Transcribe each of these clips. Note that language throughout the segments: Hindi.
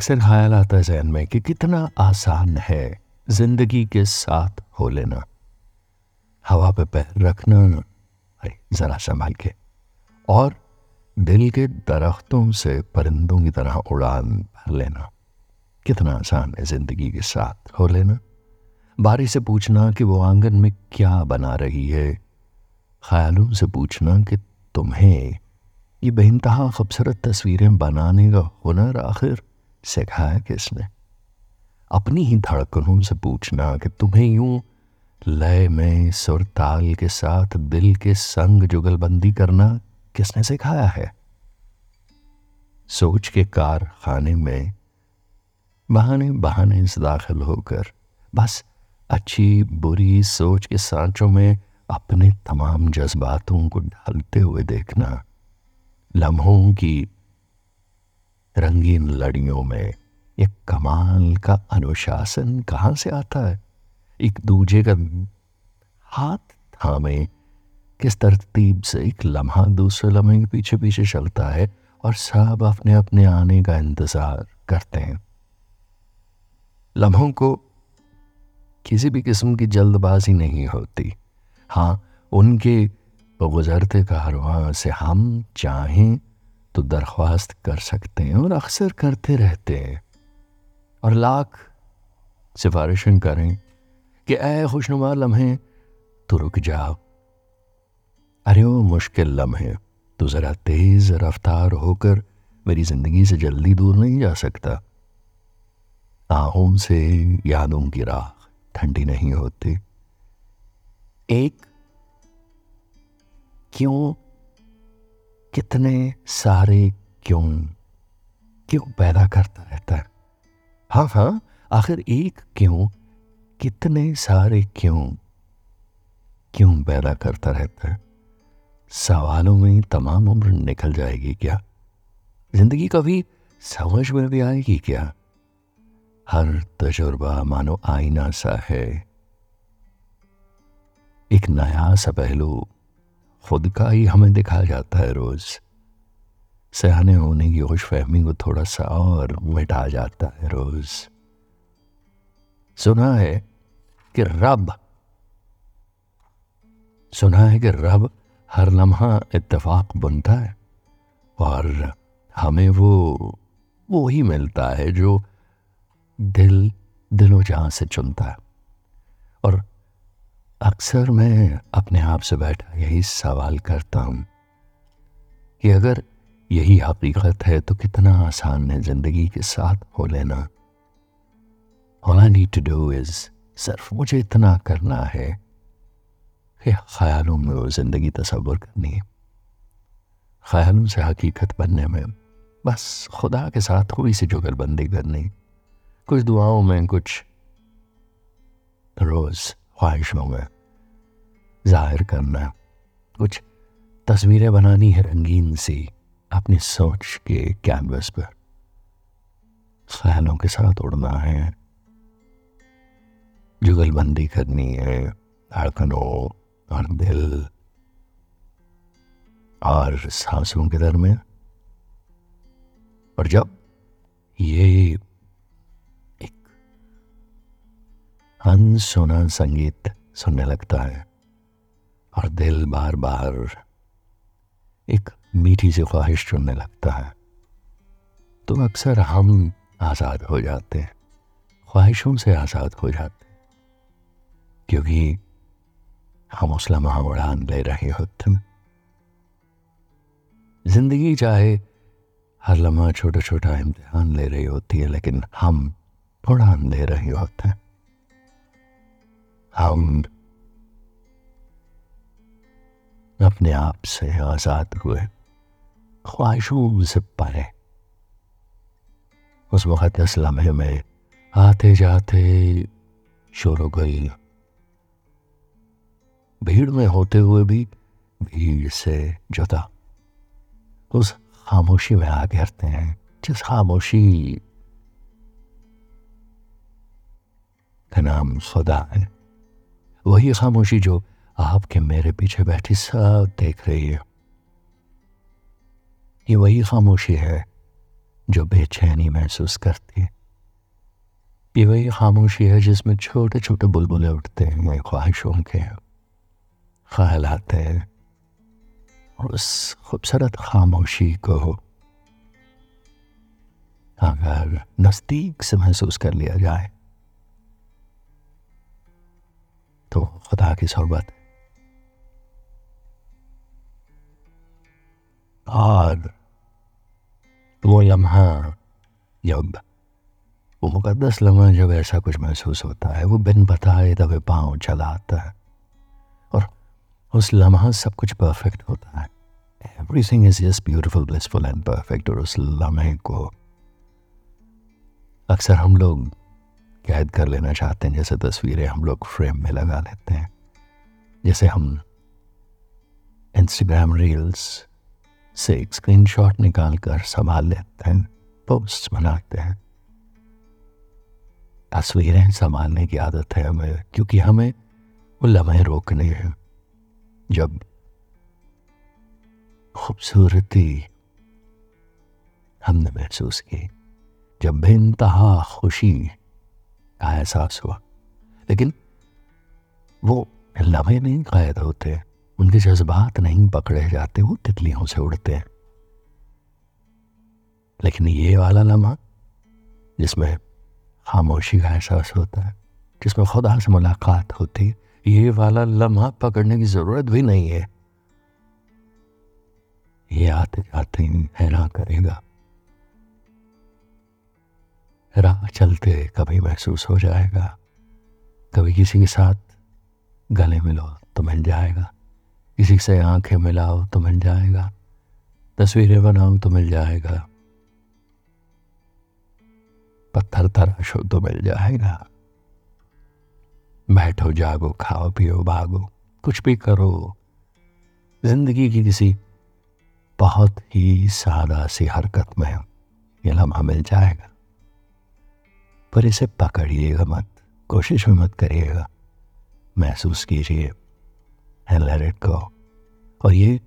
अक्सर ख्याल आता है जहन में कि कितना आसान है ज़िंदगी के साथ हो लेना। हवा पे पैर रखना अरे ज़रा संभाल के। और दिल के दरख्तों से परिंदों की तरह उड़ान भर लेना। कितना आसान है ज़िंदगी के साथ हो लेना। बारी से पूछना कि वो आँगन में क्या बना रही है। ख्यालों से पूछना कि तुम्हें। ये बेनतहा खूबसूरत तस्वीरें बनाने का हुनर आखिर सिखाया किसने? अपनी ही धड़कनों से पूछना कि तुम्हें यूँ लय में सुर ताल के साथ दिल के संग जुगलबंदी करना किसने सिखाया है? सोच के कारखाने में बहाने बहाने से दाखिल होकर बस अच्छी बुरी सोच के सांचों में अपने तमाम जज्बातों को ढलते हुए देखना, लम्हों की रंगीन लड़ियों में एक कमाल का अनुशासन कहाँ से आता है? एक दूजे का हाथ थामे, किस तरतीब से एक लम्हा दूसरे लम्हे के पीछे पीछे चलता है और सब अपने अपने आने का इंतज़ार करते हैं। लम्हों को किसी भी किस्म की जल्दबाजी नहीं होती। हाँ उनके गुजरते कारवां से हम चाहें तो दरख्वास्त कर सकते हैं और अक्सर करते रहते हैं। और लाख सिफारिशें करें कि ए खुशनुमा लम्हे तो रुक जाओ अरे वो मुश्किल लम्हे तो ज़रा तेज़ रफ्तार होकर मेरी ज़िंदगी से जल्दी दूर नहीं जा सकता। आहों से यादों की राख ठंडी नहीं होती। एक, क्यों कितने सारे क्यों क्यों पैदा करता रहता है? हाँ हाँ आखिर एक क्यों, कितने सारे क्यों क्यों पैदा करता रहता है? सवालों में तमाम उम्र निकल जाएगी क्या? ज़िंदगी कभी समझ में भी आएगी क्या? हर तजुर्बा मानो आईना सा है। एक नया सा पहलू खुद का ही हमें दिखाया जाता है रोज। सहने होने की खुश फहमी को थोड़ा सा और मिटा जाता है रोज। सुना है कि रब, सुना है कि रब हर लम्हा इत्तेफाक बनता है और हमें वो वो ही मिलता है जो दिल दिलो जहाँ से चुनता है। और अक्सर मैं अपने आप से बैठा यही सवाल करता हूँ कि अगर यही हकीकत है तो कितना आसान है ज़िंदगी के साथ हो लेना। All I need to do is सिर्फ़ मुझे इतना करना है कि ख्यालों में वो ज़िंदगी तस्वुर करनी है। ख्यालों से हकीकत बनने में बस खुदा के साथ थोड़ी सी जुगलबंदी करनी, कुछ दुआओं में कुछ रोज़ ख्वाहिशों में। ज़ाहिर करना, कुछ तस्वीरें बनानी है रंगीन सी अपनी सोच के कैनवस पर। ख्यालों के साथ उड़ना है। जुगलबंदी करनी है धड़कनों और दिल। और सांसों के दरमियान और जब ये अनसुना संगीत सुनने लगता है और दिल बार बार एक मीठी सी ख्वाहिश चुनने लगता है। तो अक्सर हम आज़ाद हो जाते हैं, ख्वाहिशों से आज़ाद हो जाते हैं, क्योंकि हम उस लम्हा उड़ान ले रहे होते हैं। ज़िंदगी चाहे हर लम्हा छोटा छोटा इम्तिहान ले रही होती है, लेकिन हम उड़ान ले रहे होते हैं। हम अपने आप से आज़ाद हुए, ख्वाहिशों से परे। उस मुकदस लम्हे में आते जाते शोर गई भीड़ में होते हुए भी भीड़ से जुदा। उस खामोशी में आ गिरते हैं, जिस खामोशी का नाम खुदा है। वही खामोशी जो आपके मेरे पीछे बैठी सब देख रही है। ये वही खामोशी है जो बेचैनी महसूस करती है। ये वही खामोशी है जिसमें छोटे छोटे बुलबुले उठते हैं, ख्वाहिशों के ख्याल आते हैं। और उस खूबसूरत खामोशी को अगर नज़दीक से महसूस कर लिया जाए तो खुदा की सोबत। और वो लम्हा जब वो मुकदस लम्हा जब ऐसा कुछ महसूस होता है, वो बिन बताए दबे पाँव चला आता है। और उस लम्हा सब कुछ परफेक्ट होता है। Everything is just beautiful blissful and perfect और उस लम्हे को अक्सर हम लोग कैद कर लेना चाहते हैं, जैसे तस्वीरें हम लोग फ्रेम में लगा लेते हैं। जैसे हम इंस्टाग्राम रील्स से एक स्क्रीनशॉट निकाल कर संभाल लेते हैं पोस्ट बनाते हैं। तस्वीरें संभालने की आदत है हमें, क्योंकि हमें वो लम्हे रोकने हैं। जब खूबसूरती हमने महसूस की, जब बेनतहा खुशी का एहसास हुआ। लेकिन वो लम्हे नहीं कैद होते, उनके जज्बात नहीं पकड़े जाते, वो तितलियों से उड़ते हैं। लेकिन ये वाला लम्हा, जिसमें खामोशी का एहसास होता है, जिसमें खुदा से मुलाकात होती है ये वाला लम्हा पकड़ने की ज़रूरत भी नहीं है। ये आते जाते हैरान करेगा। राह चलते कभी महसूस हो जाएगा। कभी किसी के साथ गले मिलो तो मिल जाएगा। किसी से आँखें मिलाओ तो मिल जाएगा। तस्वीरें बनाओ तो मिल जाएगा। पत्थर तराशो तो मिल जाएगा। बैठो, जागो, खाओ, पियो, भागो, कुछ भी करो। ज़िंदगी की किसी बहुत ही सादा सी हरकत में ये लम्हा मिल जाएगा। पर इसे पकड़िएगा मत, कोशिश भी मत करिएगा। महसूस कीजिए, एंड लेट इट और ये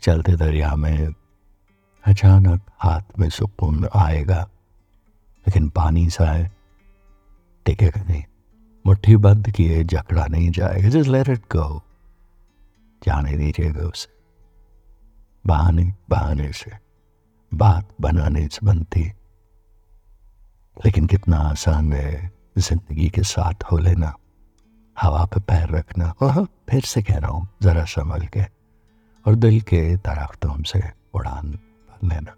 चलते दरिया में अचानक हाथ में सुकून आएगा, लेकिन पानी सा है, टिकेगा नहीं। मुट्ठी बंद किए, जकड़ा नहीं जाएगा। जस्ट लेट इट गो जाने दीजिएगा उसे। बहाने बहाने से, बात बनाने से बनती। लेकिन कितना आसान है ज़िंदगी के साथ हो लेना। हवा पे पैर रखना। फिर से कह रहा हूँ, ज़रा संभल के। और दिल के दरख्तों से उड़ान लेना।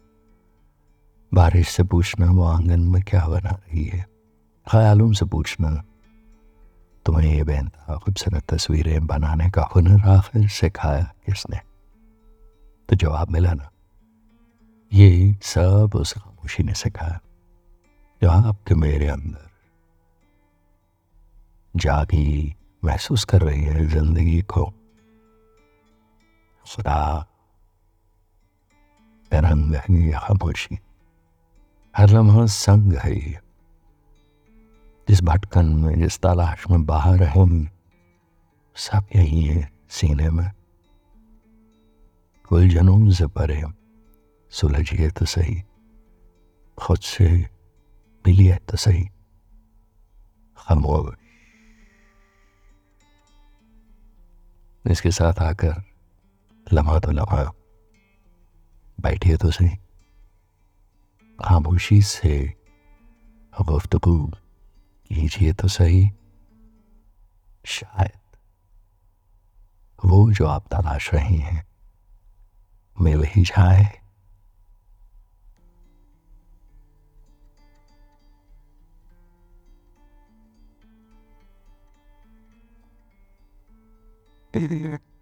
बारिश से पूछना, वो आँगन में क्या बना रही है? ख्यालों से पूछना। तुम्हें ये बेनता खूबसूरत तस्वीरें बनाने का हुनर आखिर सिखाया किसने? तो जवाब मिला ना। ये सब उस खामोशी ने सिखाया। जो आपके मेरे अंदर जागी महसूस कर रही है ज़िंदगी को। खुदा रंग है खामोशी हर लम्हा संग है। जिस भटकन में, जिस तलाश में बाहर है, सब यही है सीने में। उलझनों से परे, सुलझिए तो सही। खुद से मिलिए तो सही। खामोश। इसके साथ आकर लम्हा तो लम्हा। बैठिए तो सही। खामोशी से गुफ्तगु कीजिए तो सही। शायद वो जो आप तलाश रही हैं मिल ही जाए Yeah.